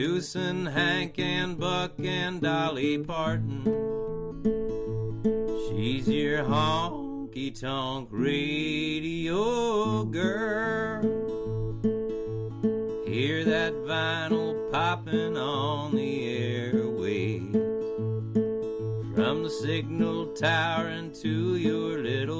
Introducing Hank and Buck and Dolly Parton. She's your honky tonk radio girl. Hear that vinyl popping on the airwaves from the signal tower into your little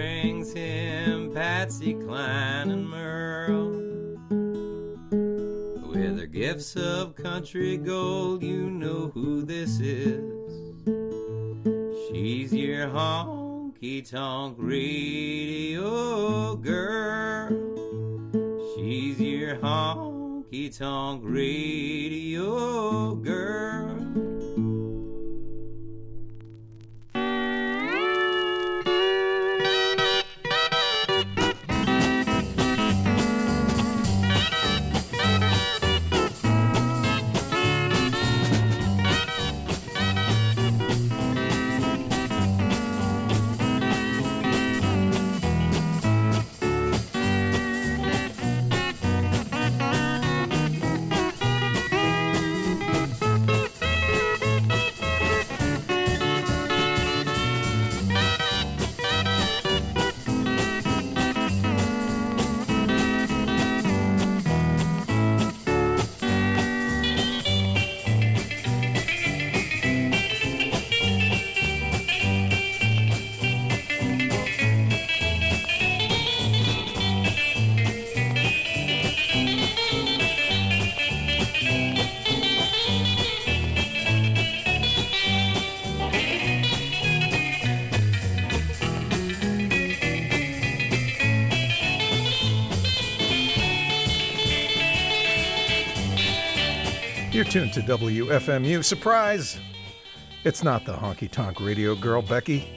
Brings him Patsy Cline and Merle. With her gifts of country gold, you know who this is. She's your honky tonk radio girl. She's your honky tonk radio girl. Tuned to WFMU. Surprise! It's not the honky tonk radio girl, Becky.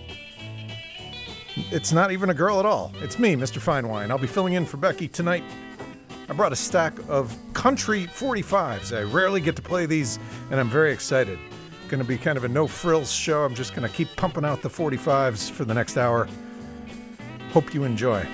It's not even a girl at all. It's me, Mr. Fine Wine. I'll be filling in for Becky tonight. I brought a stack of country 45s. I rarely get to play these, and I'm very excited. Going to be kind of a no frills show. I'm just going to keep pumping out the 45s for the next hour. Hope you enjoy.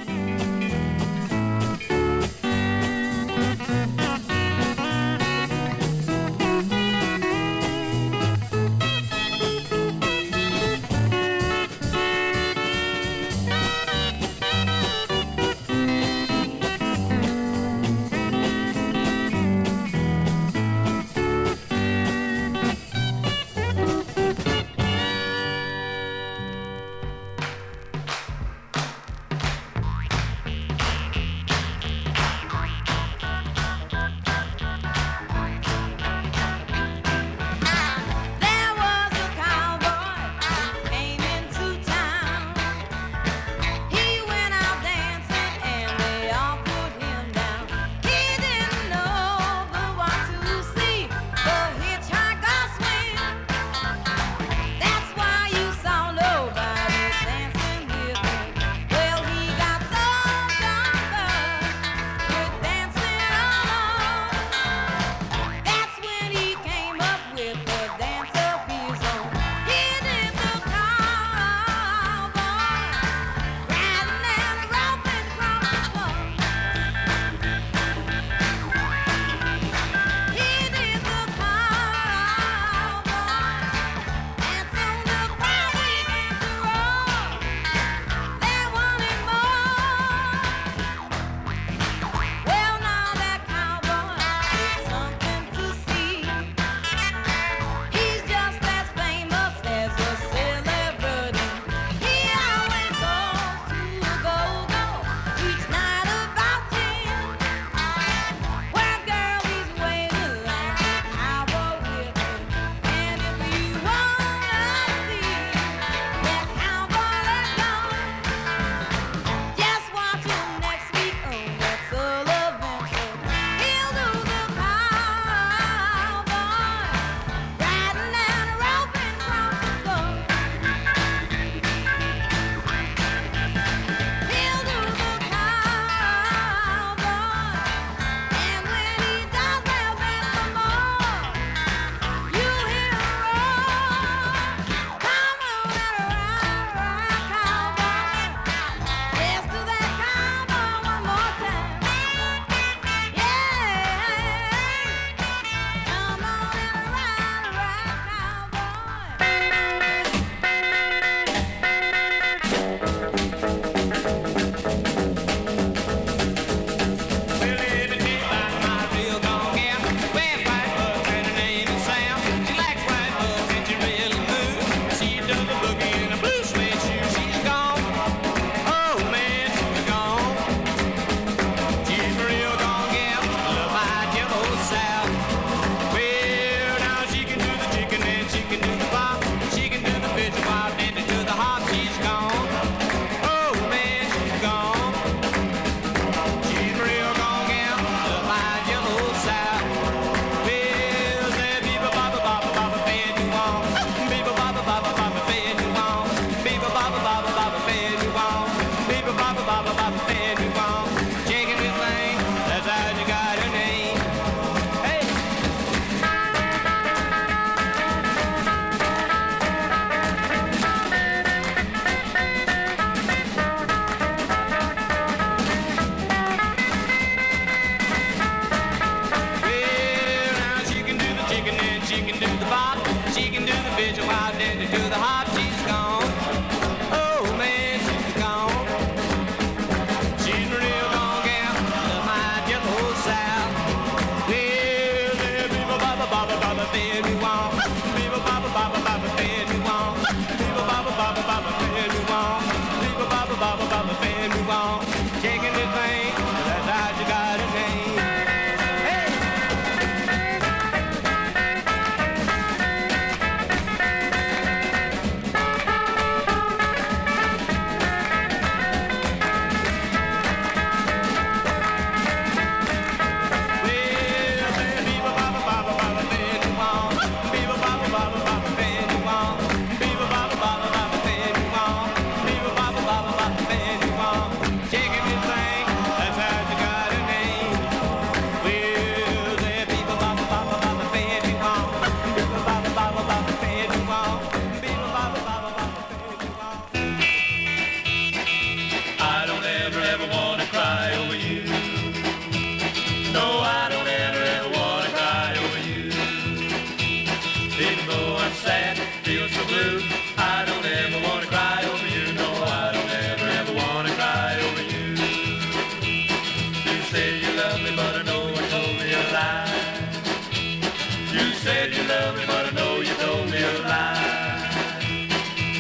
You said you love me, but I know you told me a lie.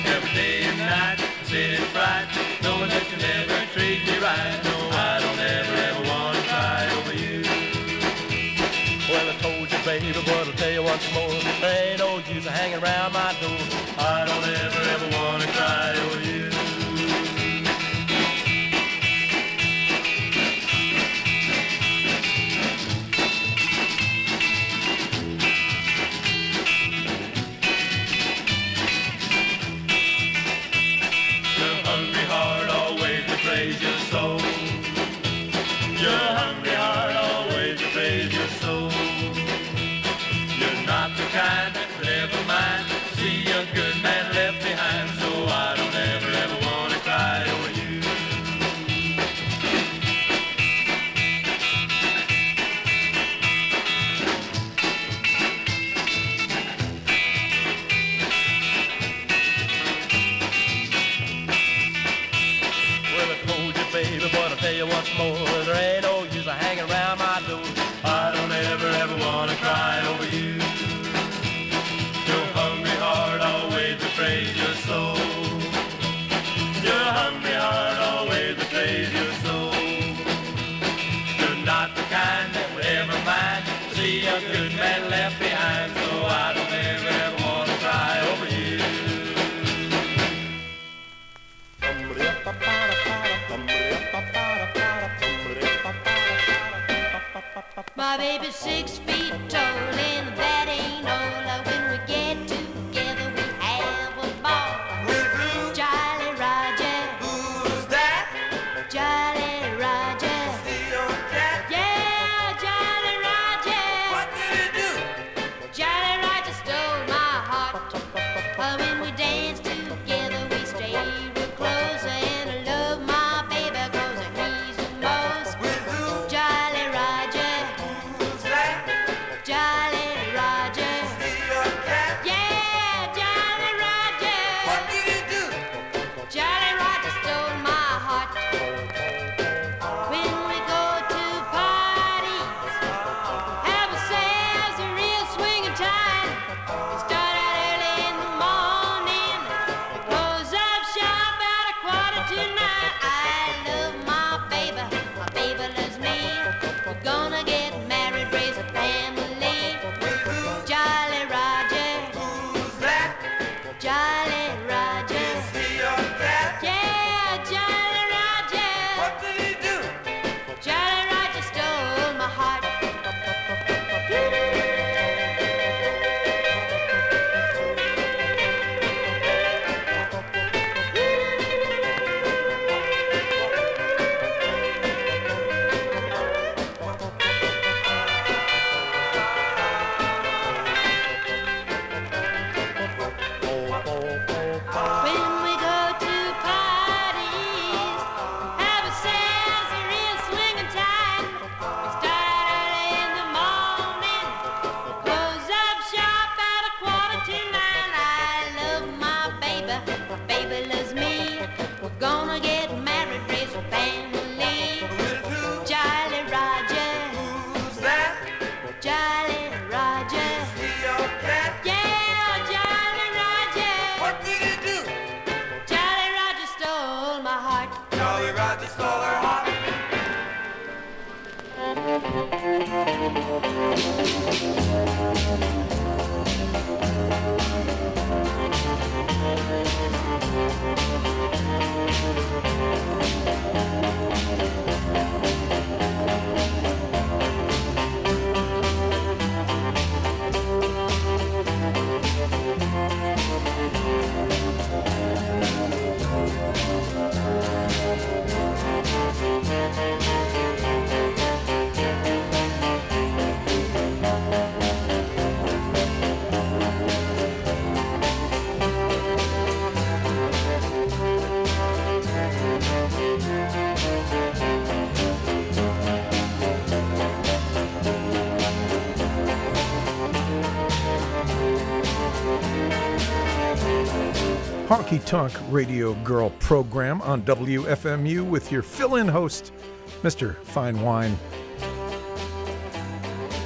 Every day and night, I said it's right, knowing that you never treat me right. No, I don't ever, ever want to cry over you. Well, I told you, baby, but I'll tell you once more. There ain't no use of hanging around my door. I don't ever Honky Tonk Radio Girl program on WFMU with your fill in host, Mr. Fine Wine.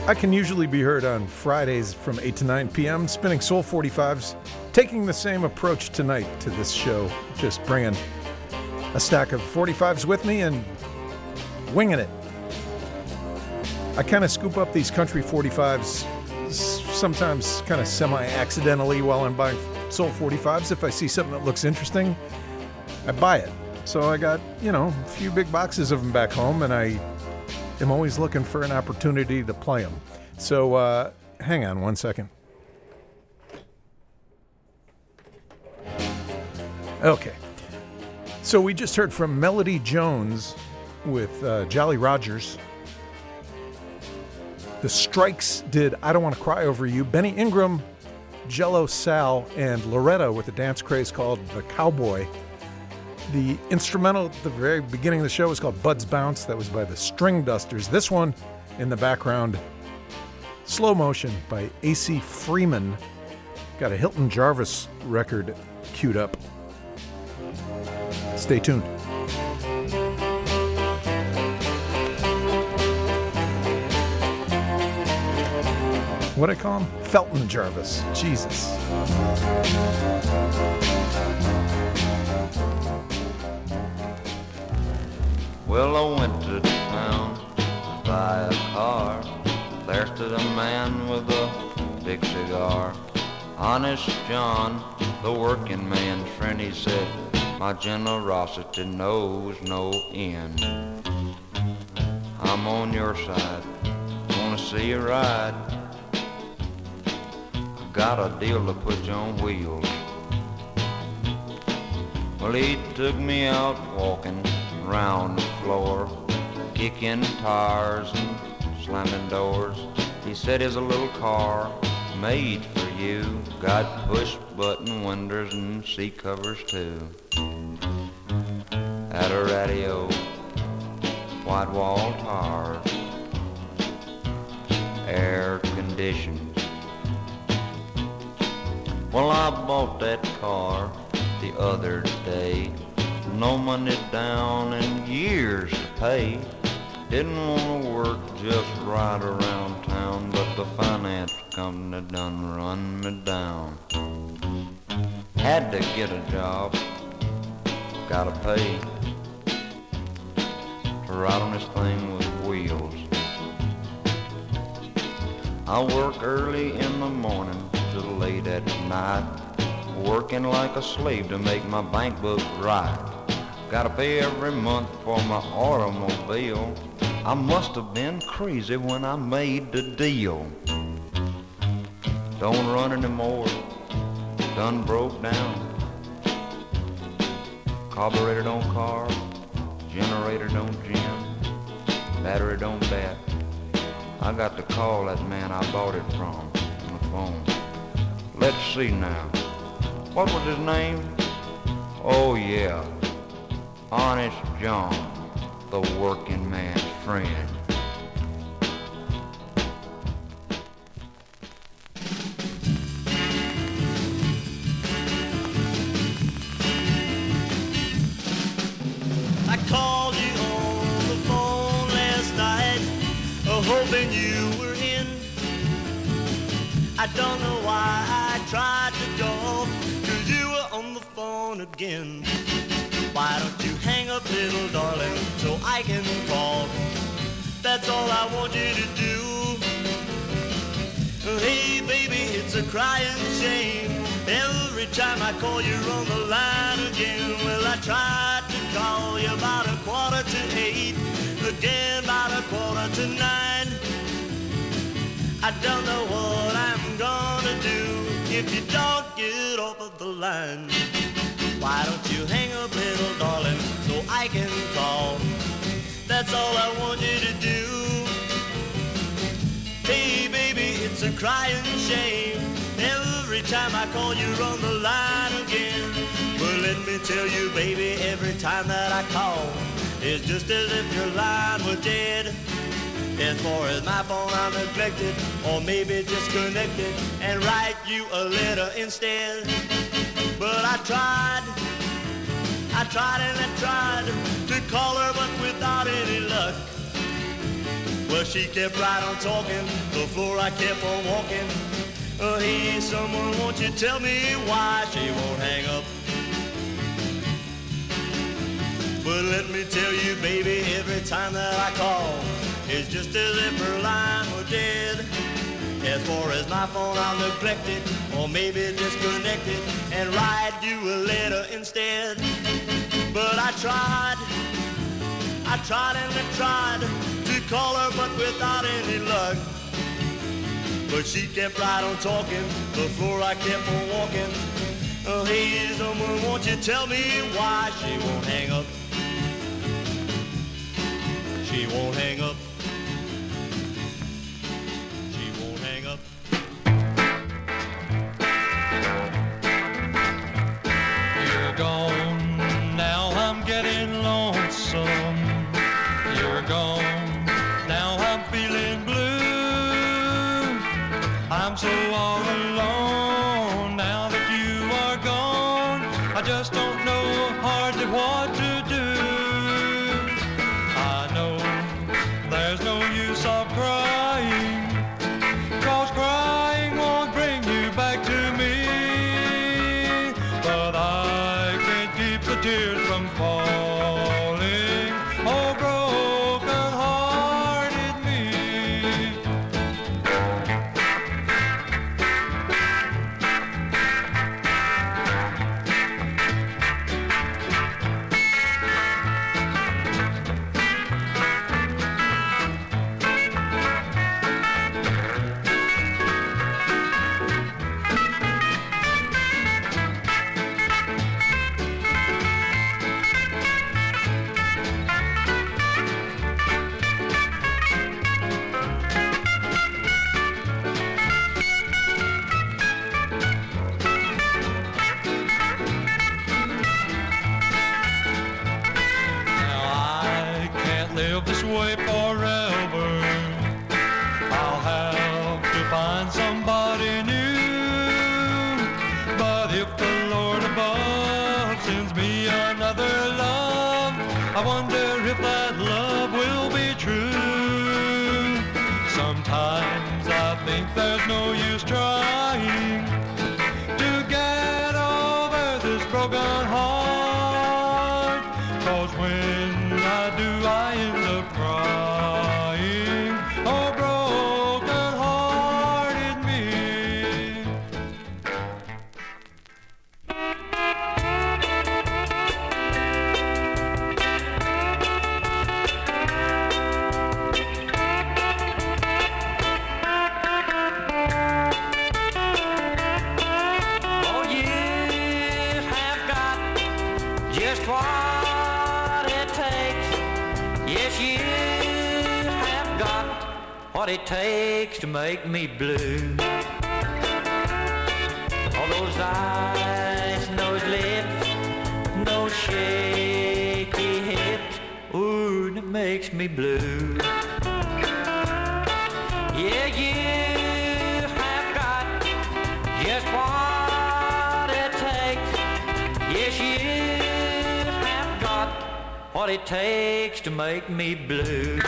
I can usually be heard on Fridays from 8 to 9 p.m., spinning Soul 45s, taking the same approach tonight to this show, just bringing a stack of 45s with me and winging it. I kind of scoop up these country 45s sometimes kind of semi accidentally while I'm buying soul 45s. If I see something that looks interesting, I buy it. So I got, you know, a few big boxes of them back home, and I am always looking for an opportunity to play them. So uh, hang on one second. Okay. So we just heard from Melody Jones with uh, Jolly Rogers. The Strikes did I Don't Want to Cry Over You. Benny Ingram, Jello Sal, and Loretta with a dance craze called The Cowboy. The instrumental at the very beginning of the show was called Bud's Bounce. That was by the String Dusters. This one in the background, Slow Motion by Acey Freeman. Got a Hilton Jarvis record queued up. Stay tuned. What I call him? Felton Jarvis. Jesus. Well, I went to town to buy a car. There stood a man with a big cigar. Honest John, the working man's friend, he said, My generosity knows no end. I'm on your side, wanna see you ride. Got a deal to put you on wheels. Well, he took me out walking round the floor, kicking tires and slamming doors. He said he's a little car made for you, got push button windows and seat covers too. Had a radio, white wall tires, air conditioned. Well, I bought that car the other day. No money down and years to pay. Didn't want to work just right around town, but the finance company done run me down. Had to get a job, gotta pay to ride on this thing with wheels. I work early in the morning till late at night, working like a slave to make my bank book right. Gotta pay every month for my automobile. I must have been crazy when I made the deal. Don't run anymore, done broke down. Carburetor don't car, generator don't gin, battery don't bat. I got to call that man I bought it from on the phone. Let's see now. What was his name? Oh yeah, Honest John, the working man's friend. I called you on the phone last night, uh, hoping you were in. I don't know tried to call, cause you were on the phone again. Why don't you hang up, little darling, so I can call? That's all I want you to do. Hey, baby, it's a crying shame. Every time I call, you're on the line again. Well, I tried to call you about a quarter to eight, again about a quarter to nine. I don't know what I'm gonna do if you don't get off of the line. Why don't you hang up, little darling, so I can call? That's all I want you to do. Hey, baby, it's a crying shame. Every time I call, you're on the line again. But let me tell you, baby, every time that I call, it's just as if your line were dead. As far as my phone, I'm neglected, or maybe disconnected, and write you a letter instead. But I tried, I tried and I tried to call her, but without any luck. Well, she kept right on talking, the floor I kept on walking. Uh, hey, someone, won't you tell me why she won't hang up? But let me tell you, baby, every time that I call, it's just as if her line oh, was dead. As far as my phone, I'll neglect it, or maybe disconnect it, and write you a letter instead. But I tried, I tried and I tried to call her, but without any luck. But she kept right on talking, the floor I kept on walking. Oh, hey, someone, won't you tell me why she won't hang up? She won't hang up. It takes to make me blue. All those eyes, those lips, those shaky hips, ooh, it makes me blue. Yeah, you have got just what it takes. Yes, you have got what it takes to make me blue.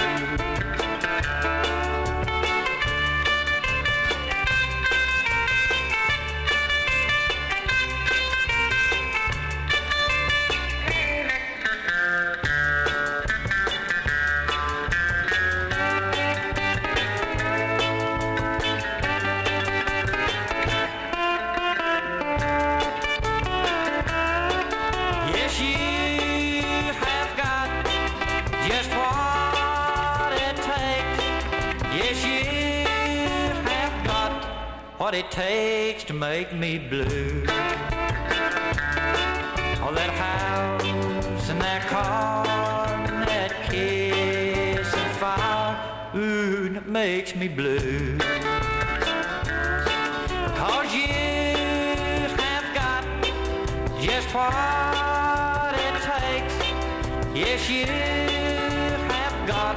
Yes, you have got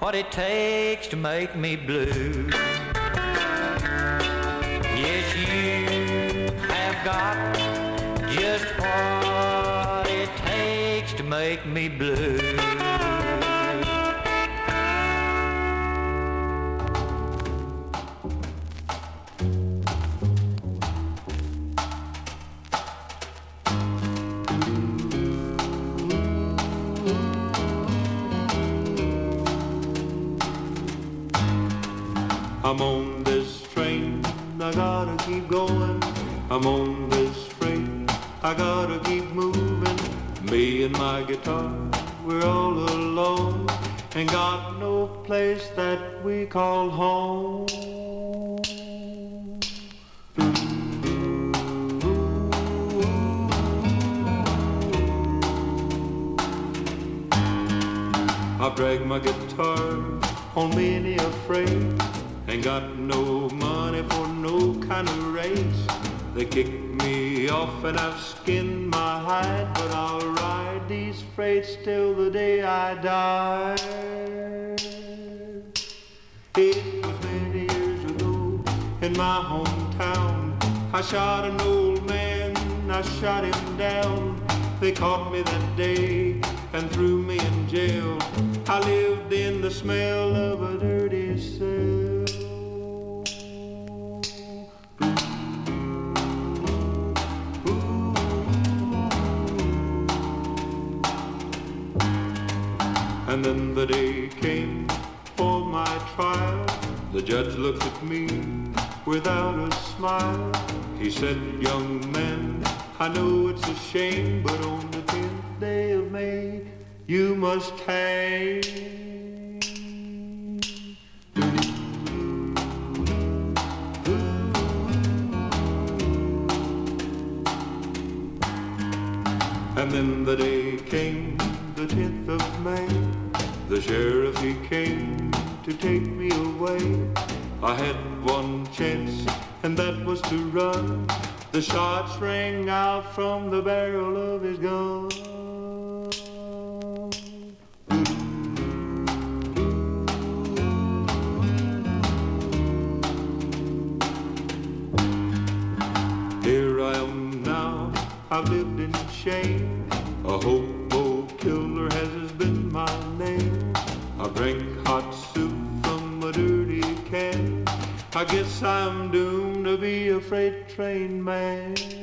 what it takes to make me blue. Yes, you have got just what it takes to make me blue. I'm on this train, I gotta keep going. I'm on this train, I gotta keep moving. Me and my guitar, we're all alone. Ain't got no place that we call home. I drag my guitar on many a freight. Ain't got no money for no kind of race. They kick me off and I've skinned my hide, but I'll ride these freights till the day I die. It was many years ago in my hometown. I shot an old man, I shot him down. They caught me that day and threw me in jail. I lived in the smell of a dirty cell. And then the day came for my trial. The judge looked at me without a smile. He said, young man, I know it's a shame, but on the tenth day of May, you must hang. And then the day came, The sheriff, he came to take me away. I had one chance, and that was to run. The shots rang out from the barrel of his gun. Here I am now, I've lived in shame. Hobo freight train man.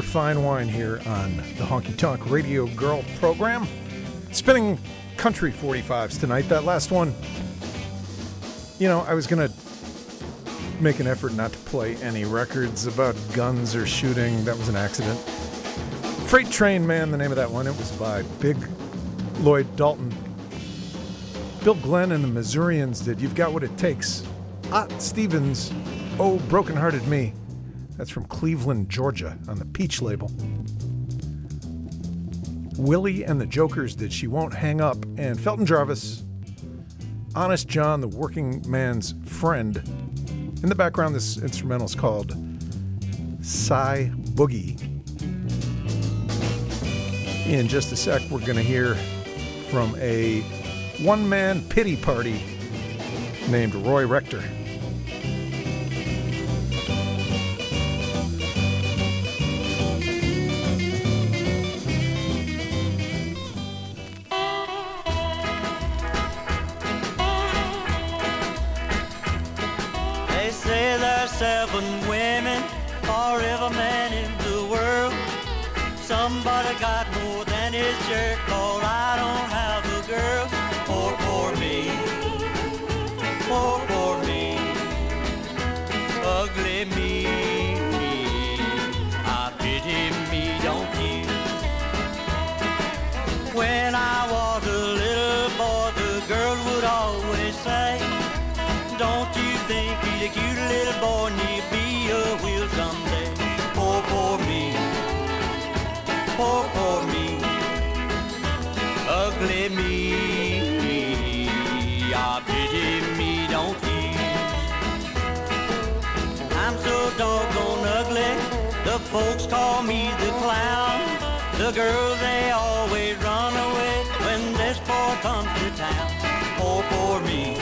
Mr. Fine Wine here on the Honky Tonk Radio Girl program. Spinning country 45s tonight. That last one, you know, I was going to make an effort not to play any records about guns or shooting. That was an accident. Freight Train Man, the name of that one. It was by Big Lloyd Dalton. Bill Glenn and the Missourians did You've Got What It Takes. Ott Stephens, Oh Broken-Hearted Me. That's from Cleveland, Georgia, on the Peach label. Willie and the Jokers did She Won't Hang Up, and Felton Jarvis, Honest John, the working man's friend. In the background, this instrumental is called Cy Boogie. In just a sec, we're going to hear from a one man pity party named Roy Rector. yeah. Folks call me the clown. The girls, they always run away when this boy comes to town. Oh, poor me.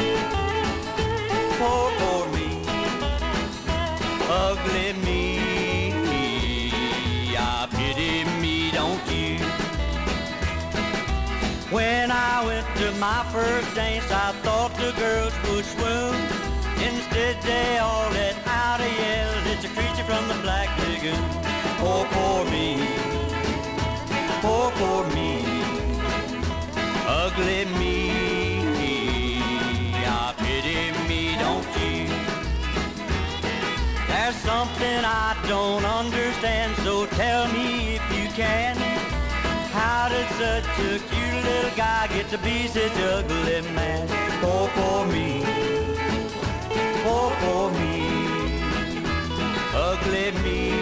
Poor, poor me. Ugly me. I pity me, don't you? When I went to my first dance, I thought the girls would swoon. don't understand, so tell me if you can. How did such a cute little guy get to be such a ugly man? Poor, poor me. Poor, poor me. Ugly me.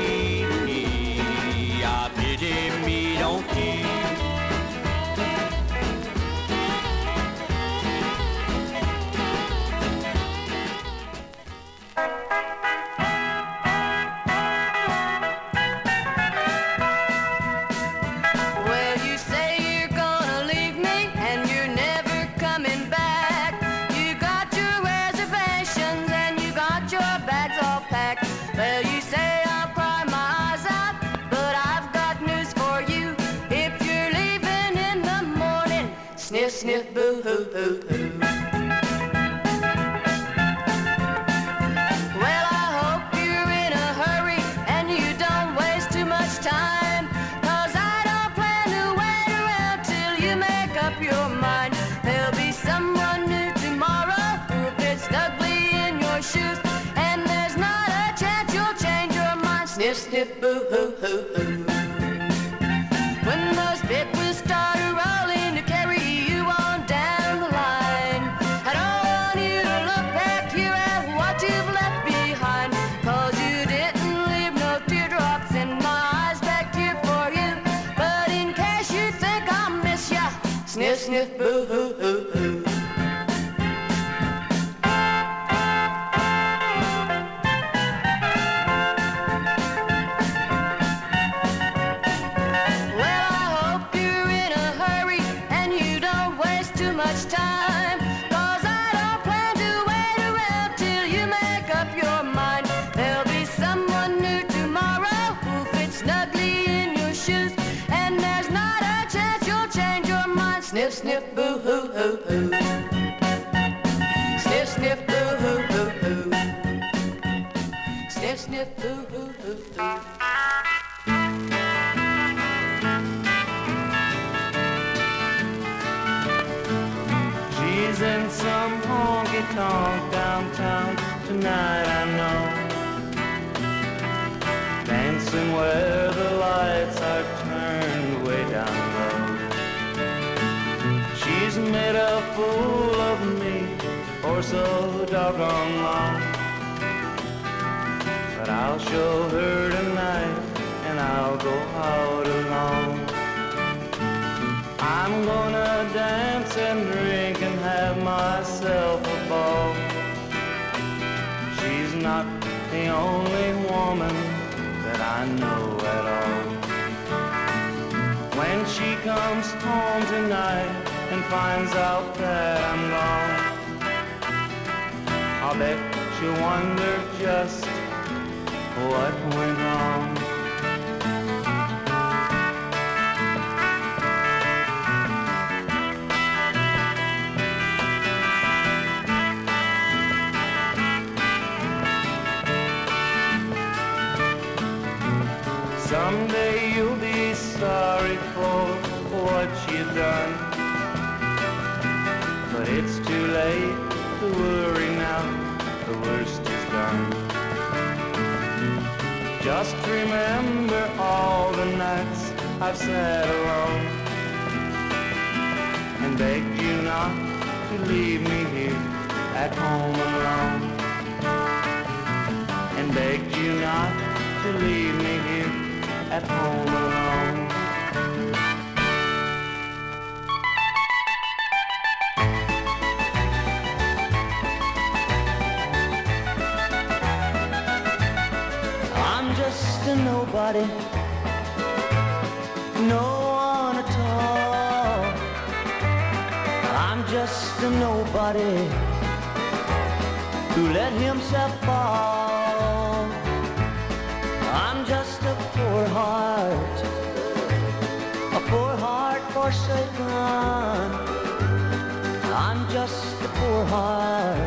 poo poo. sniff, boo hoo hoo hoo. Sniff, sniff, boo hoo hoo hoo. Sniff, sniff, boo hoo hoo hoo. full of me for so doggone long. But I'll show her tonight and I'll go out alone. I'm gonna dance and drink and have myself a ball. She's not the only woman that I know at all. When she comes home tonight, and finds out that I'm gone. I'll bet you wonder just what went wrong. Someday you'll be sorry for what you've done. But it's too late to worry now, the worst is done. Just remember all the nights I've sat alone and begged you not to leave me here at home alone. And begged you not to leave me here at home alone. Nobody, no one at all. I'm just a nobody who let himself fall. I'm just a poor heart, a poor heart forsaken. I'm just a poor heart,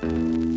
You're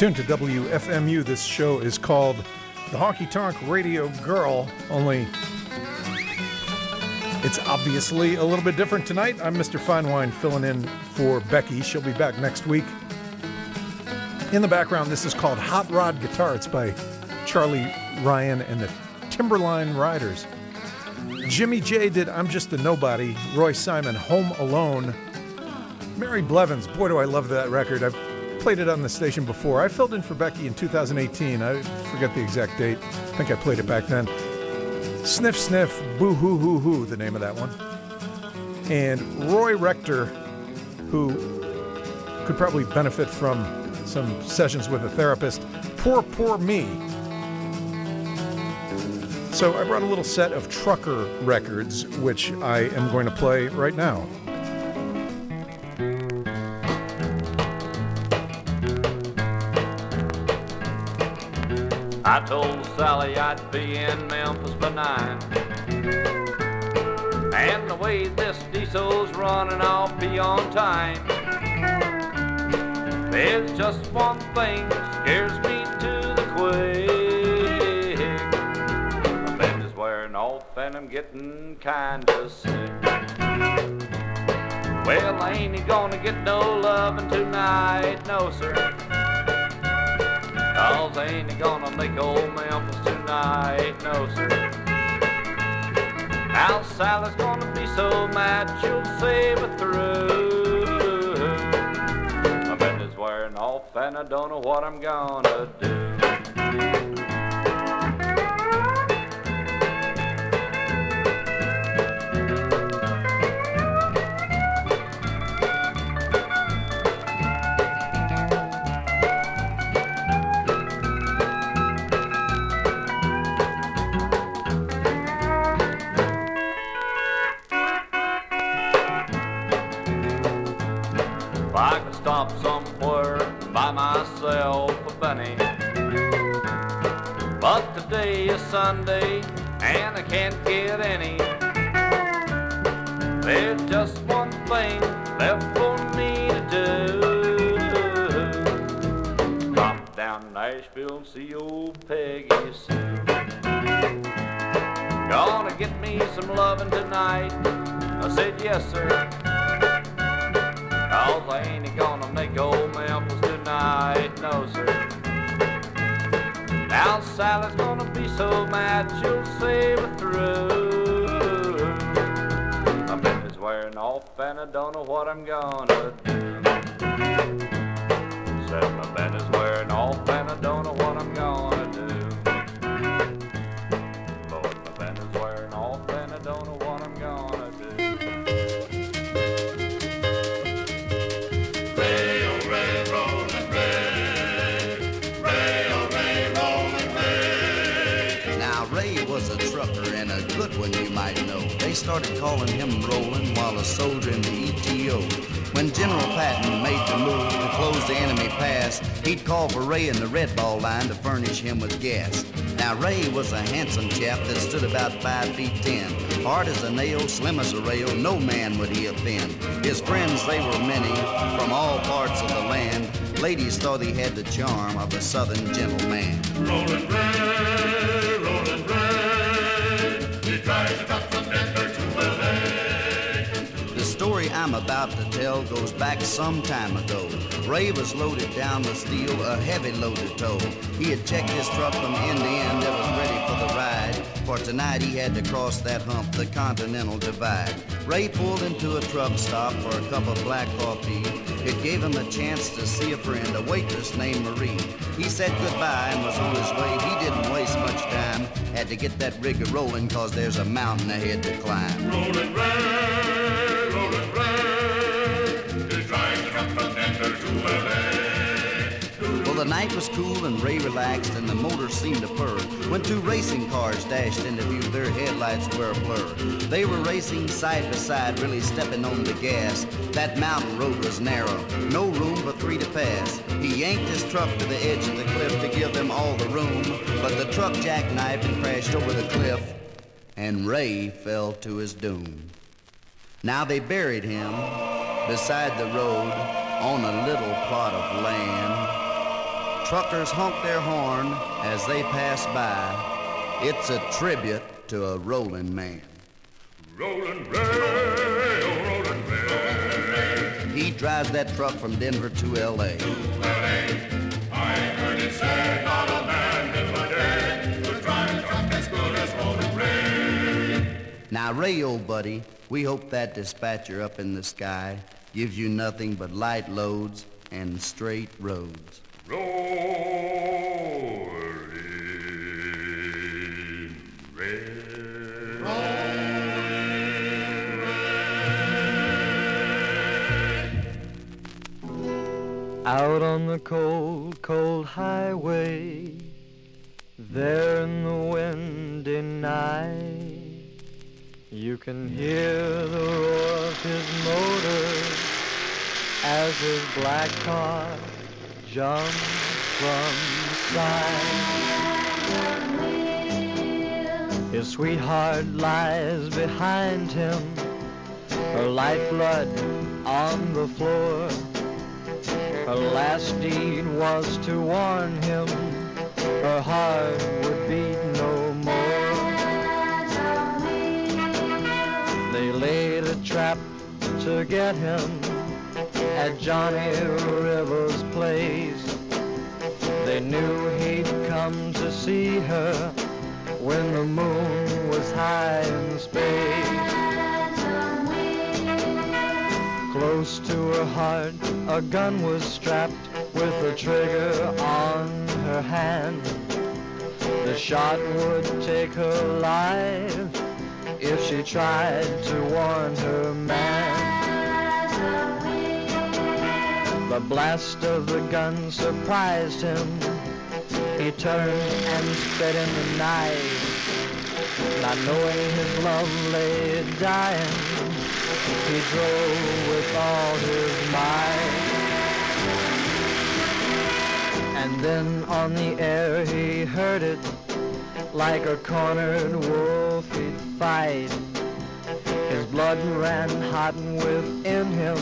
tuned to WFMU. This show is called The Honky Tonk Radio Girl, only it's obviously a little bit different tonight. I'm Mr. Fine Wine filling in for Becky. She'll be back next week. In the background, this is called Hot Rod Guitar. It's by Charlie Ryan and the Timberline Riders. Jimmy Jay did I'm Just a Nobody. Roy Simon, Home Alone. Mary Blevins, boy, do I love that record. I've played it on the station before. I filled in for Becky in 2018. I forget the exact date. I think I played it back then. Sniff Sniff, Boo Hoo Hoo Hoo, the name of that one. And Roy Rector, who could probably benefit from some sessions with a therapist. Poor, poor me. So I brought a little set of trucker records, which I am going to play right now. I told Sally I'd be in Memphis by nine. And the way this diesel's running, I'll be on time. There's just one thing scares me to the quick. My Benny's wearing off and I'm getting kinda sick. Well, I ain't gonna get no lovin' tonight, no sir. Cause I ain't gonna make old Memphis tonight, no sir. Now Sally's gonna be so mad she'll save it through. My Benny's wearing off and I don't know what I'm gonna do. Wearing off and I don't know what I'm gonna do. Said my Benny's wearing off and I don't know what I'm gonna started calling him Roland while a soldier in the ETO. When General Patton made the move to close the enemy pass, he'd call for Ray in the red ball line to furnish him with gas. Now, Ray was a handsome chap that stood about five feet ten. Hard as a nail, slim as a rail, no man would he offend. His friends, they were many, from all parts of the land. Ladies thought he had the charm of a southern gentleman. Rolling Ray, about to tell goes back some time ago. Ray was loaded down with steel, a heavy loaded tow. He had checked his truck from end to end, it was ready for the ride. For tonight he had to cross that hump, the Continental Divide. Ray pulled into a truck stop for a cup of black coffee. It gave him a chance to see a friend, a waitress named Marie. He said goodbye and was on his way. He didn't waste much time. Had to get that rig rolling cause there's a mountain ahead to climb. Rolling Ray, Well, the night was cool and Ray relaxed and the motor seemed to purr when two racing cars dashed into view. Their headlights were a blur. They were racing side by side, really stepping on the gas. That mountain road was narrow, no room for three to pass. He yanked his truck to the edge of the cliff to give them all the room, but the truck jackknifed and crashed over the cliff, and Ray fell to his doom. Now they buried him beside the road on a little plot of land. Truckers honk their horn as they pass by. It's a tribute to a rolling man. Rolling Ray, oh rolling Ray. He drives that truck from Denver to L.A. I heard it say, not a man in my day could drive a truck as good as rolling Ray. Now, Ray, old buddy, we hope that dispatcher up in the sky gives you nothing but light loads and straight roads. Rolling Ray. Out on the cold, cold highway, there in the windy night, you can hear the roar of his motor as his black car jumps from side His sweetheart lies behind him, her lifeblood on the floor. Her last deed was to warn him her heart would beat They laid a trap to get him at Johnny Rivers' place. They knew he'd come to see her when the moon was high in space. Close to her heart, a gun was strapped with the trigger on her hand. The shot would take her life if she tried to warn her man. The blast of the gun surprised him. He turned and sped in the night, not knowing his love lay dying. He drove with all his might. And then on the air he heard it like a cornered wolf he'd fight. His blood ran hot within him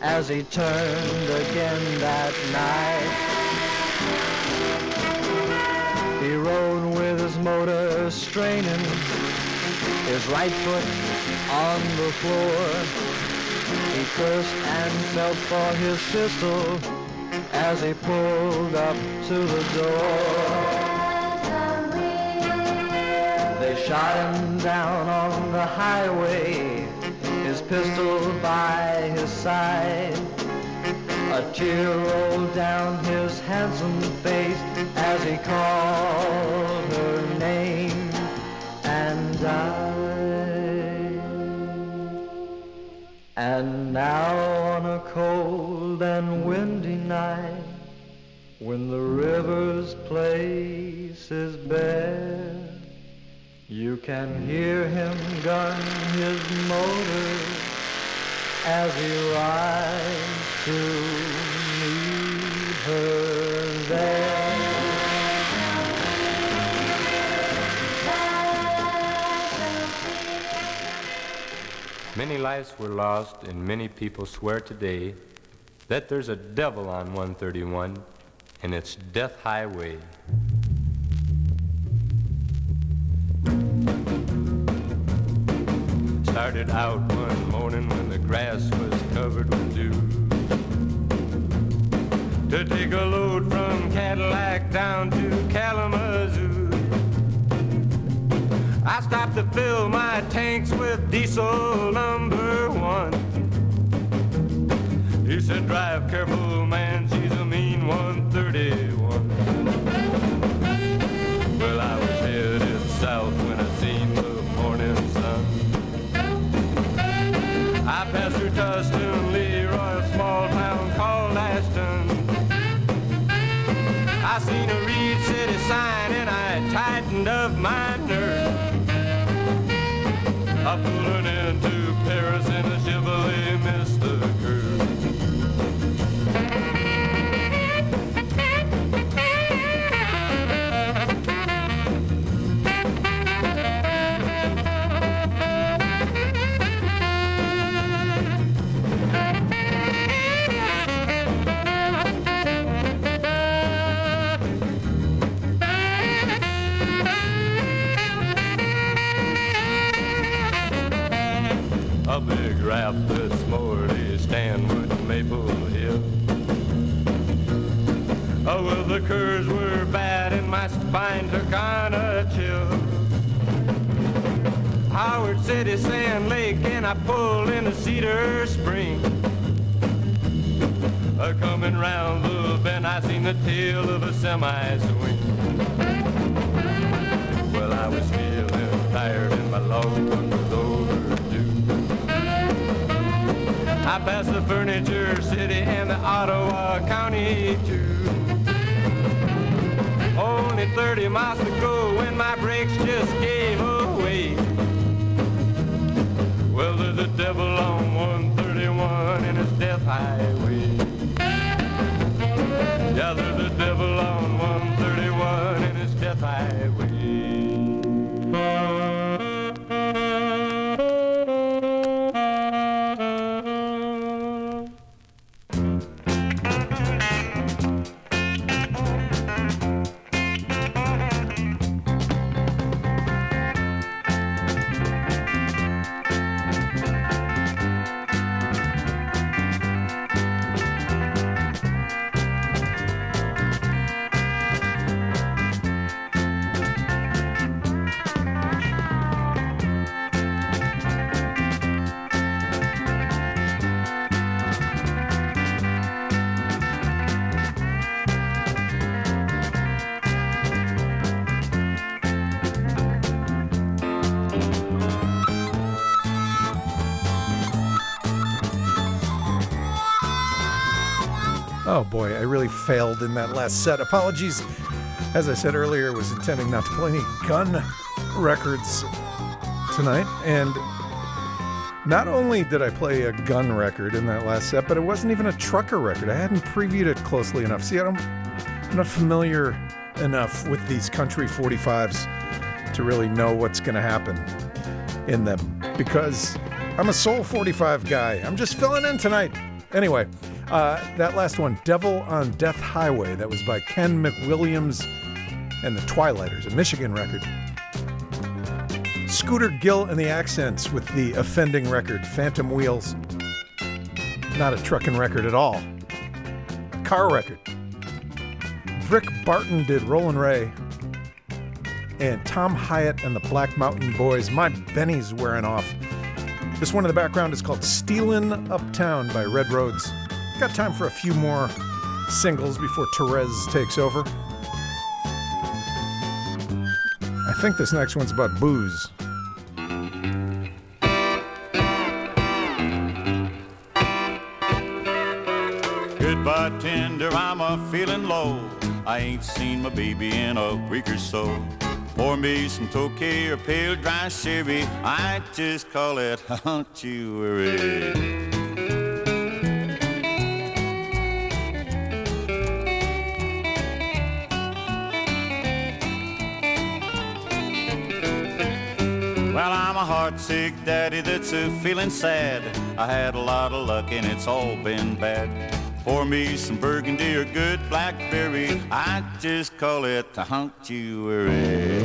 as he turned again that night. He rode with his motor straining, his right foot on the floor. He cursed and felt for his pistol as he pulled up to the door. Shot him down on the highway, his pistol by his side. A tear rolled down his handsome face as he called her name and died. And now on a cold and windy night, when the river's place is bare, you can hear him gun his motor as he rides to meet her there. Many lives were lost, and many people swear today that there's a devil on 131 and it's Death Highway. Started out one morning when the grass was covered with dew. To take a load from Cadillac down to Kalamazoo. I stopped to fill my tanks with diesel number one. He said, drive careful, man, she's a mean 131. Well, I was headed south Through Tustin, Leroy, a small town called Ashton. I seen a Reed City sign and I tightened up my raft this morning, Stanwood, Maple Hill. Oh, well, the curves were bad and my spine took on a chill. Howard City, Sand Lake, and I pulled into Cedar Spring. A coming round the bend, I seen the tail of a semi swing. Well, I was feeling tired and my long I passed the Furniture City and the Ottawa County too. Only 30 miles to go when my brakes just gave away. Well, there's a devil on 131 and it's Death Highway. Yeah, there's a devil on Oh boy, I really failed in that last set. Apologies. As I said earlier, I was intending not to play any gun records tonight, and not only did I play a gun record in that last set, but it wasn't even a trucker record. I hadn't previewed it closely enough. See, I don't, I'm not familiar enough with these country 45s to really know what's going to happen in them because I'm a soul 45 guy. I'm just filling in tonight. Anyway, uh, that last one, Devil on Death Highway, that was by Ken McWilliams and the Twi-Lighters, a Michigan record. Scooter Gill and the Accents with the offending record, Phantom Wheels. Not a trucking record at all. Car record. Brick Barton did Rollin' Ray. And Tom Hyatt and the Black Mountain Boys, My Benny's Wearing Off. This one in the background is called Steelin' Uptown by Red Rhodes. Got time for a few more singles before Therese takes over. I think this next one's about booze. Goodbye, tender, I'm a feeling low. I ain't seen my baby in a week or so. Pour me some Tokay or pale dry sherry. I just call it, don't you worry. Well, I'm a heartsick daddy that's a feeling sad. I had a lot of luck and it's all been bad. Pour me some burgundy or good blackberry. I just call it the hunctuary.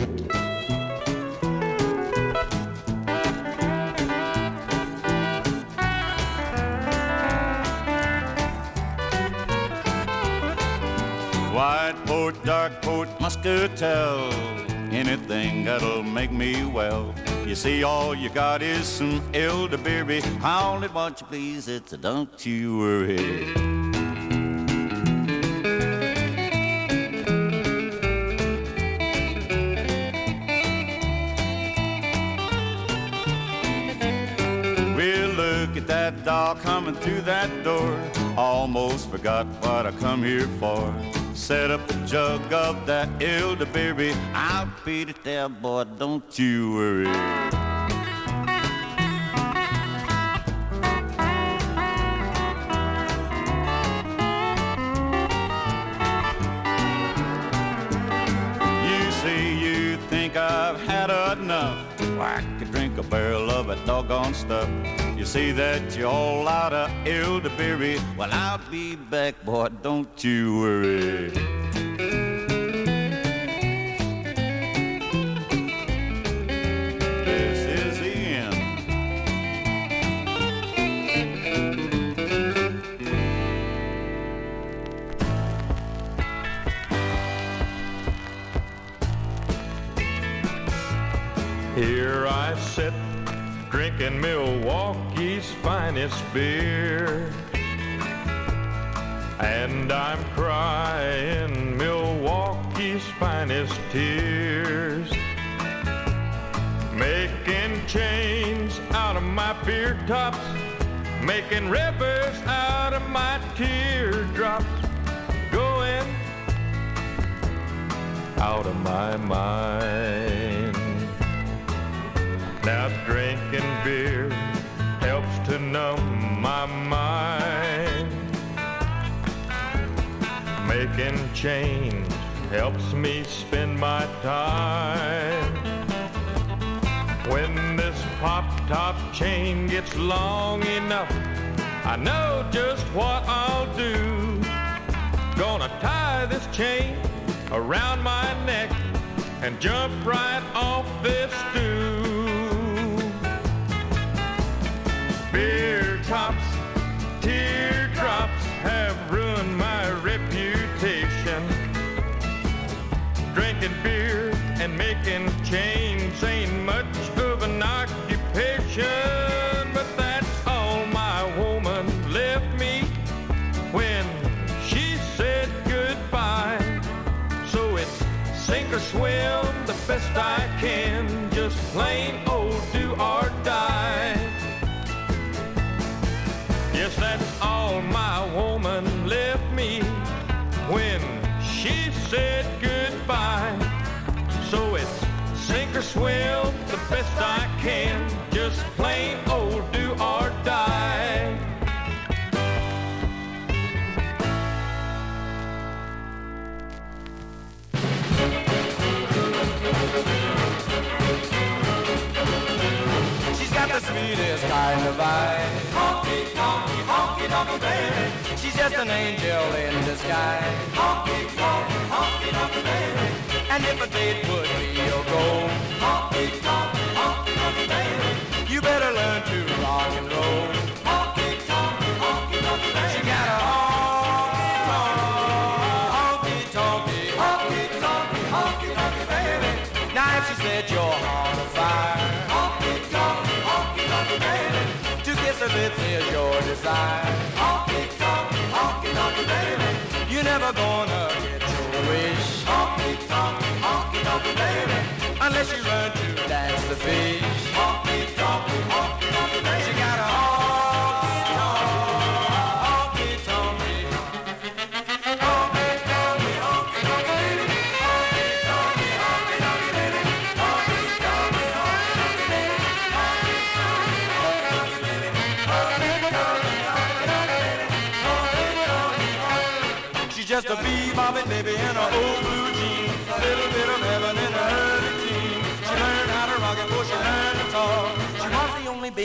White port, dark port, muscatel. Anything that'll make me well. You see, all you got is some elderberry. I only want you, please. It's a don't you worry. Well, look at that doll coming through that door. Almost forgot what I come here for. Set up a jug of that elderberry. I'll beat it there, boy, don't you worry. You say you think I've had enough. Well, I could drink a barrel of that doggone stuff. You see that you're all out of elderberry. Well, I'll be back, boy, don't you worry. Here I sit, drinking Milwaukee's finest beer. And I'm crying Milwaukee's finest tears. Making chains out of my beer tops, making rivers out of my teardrops, going out of my mind. Now drinking beer helps to numb my mind. Making change helps me spend my time. When this pop top chain gets long enough, I know just what I'll do. Gonna tie this chain around my neck and jump right off this stool. Beer tops, teardrops have ruined my reputation. Drinking beer and making chains best I can. Just plain old do or die. She's got the sweetest kind of eye. Honky, honky, honky, honky, baby. She's just an angel in disguise. Honky, honky, honky, honky, baby. And if a date would be your goal, honky, honky, honky, honky, baby, you better learn to rock and roll. Honky, honky, honky, baby. She got a honky, honky, honky, honky, honky, honky, baby. Now if she set your heart afire, honky, honky, honky, honky, baby, to kiss her lips is your desire. Honky, honky, honky, honky, baby, you're never gonna unless you learn to dance the fish.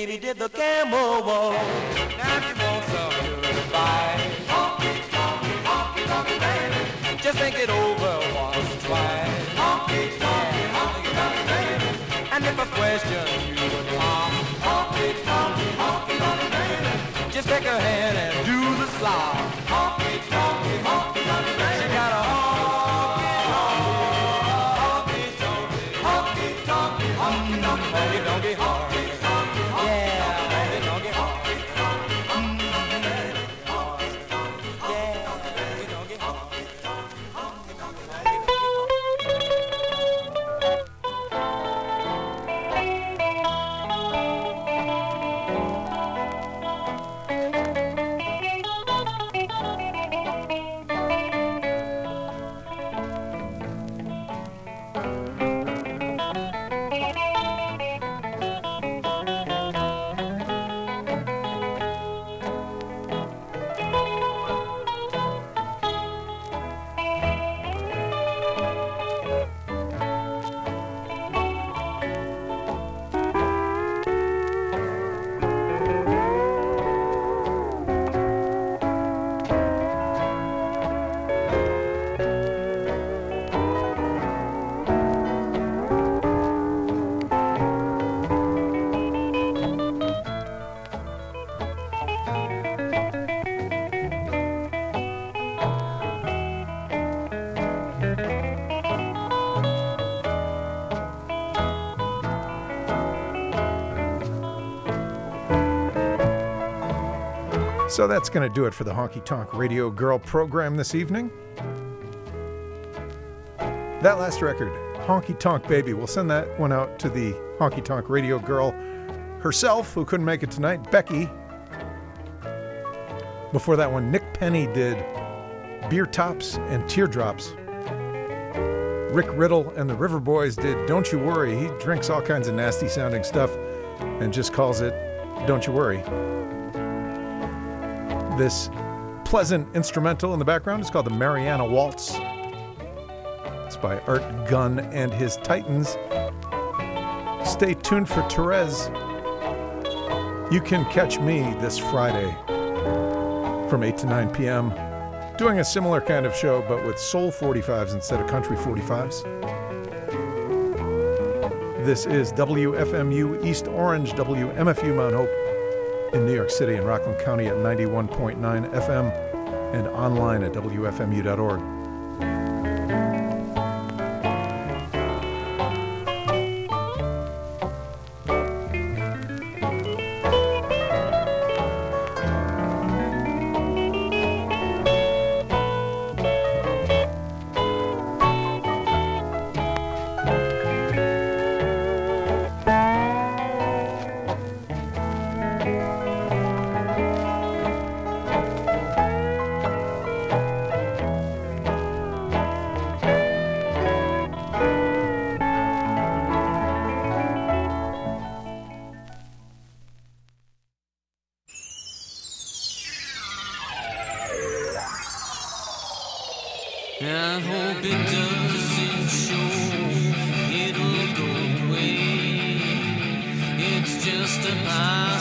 Baby did the camel walk. Now if you want some good advice, honky, honky, honky, honky, baby. Just think it over once or twice. Honky, honky, honky, honky, baby. And if a question you would pop, honky, honky, honky, honky, baby. Just take her hand and do the slop. Honky, honky, honky, honky, baby. She got a honky, So that's going to do it for the Honky Tonk Radio Girl program this evening. That last record, Honky Tonk Baby, we'll send that one out to the Honky Tonk Radio Girl herself, who couldn't make it tonight, Becky. Before that one, Nick Penny did Beer Tops and Teardrops. Rick Riddle and the River Boys did Don't You Worry. He drinks all kinds of nasty sounding stuff and just calls it Don't You Worry. This pleasant instrumental in the background is called the Mariana Waltz. It's by Art Gunn and his Titans. Stay tuned for Therese. You can catch me this Friday from 8 to 9 p.m. doing a similar kind of show, but with soul 45s instead of country 45s. This is WFMU East Orange, WMFU Mount Hope in New York City and Rockland County at 91.9 FM and online at WFMU.org. I hope it doesn't show. It'll go away. It's just a pile.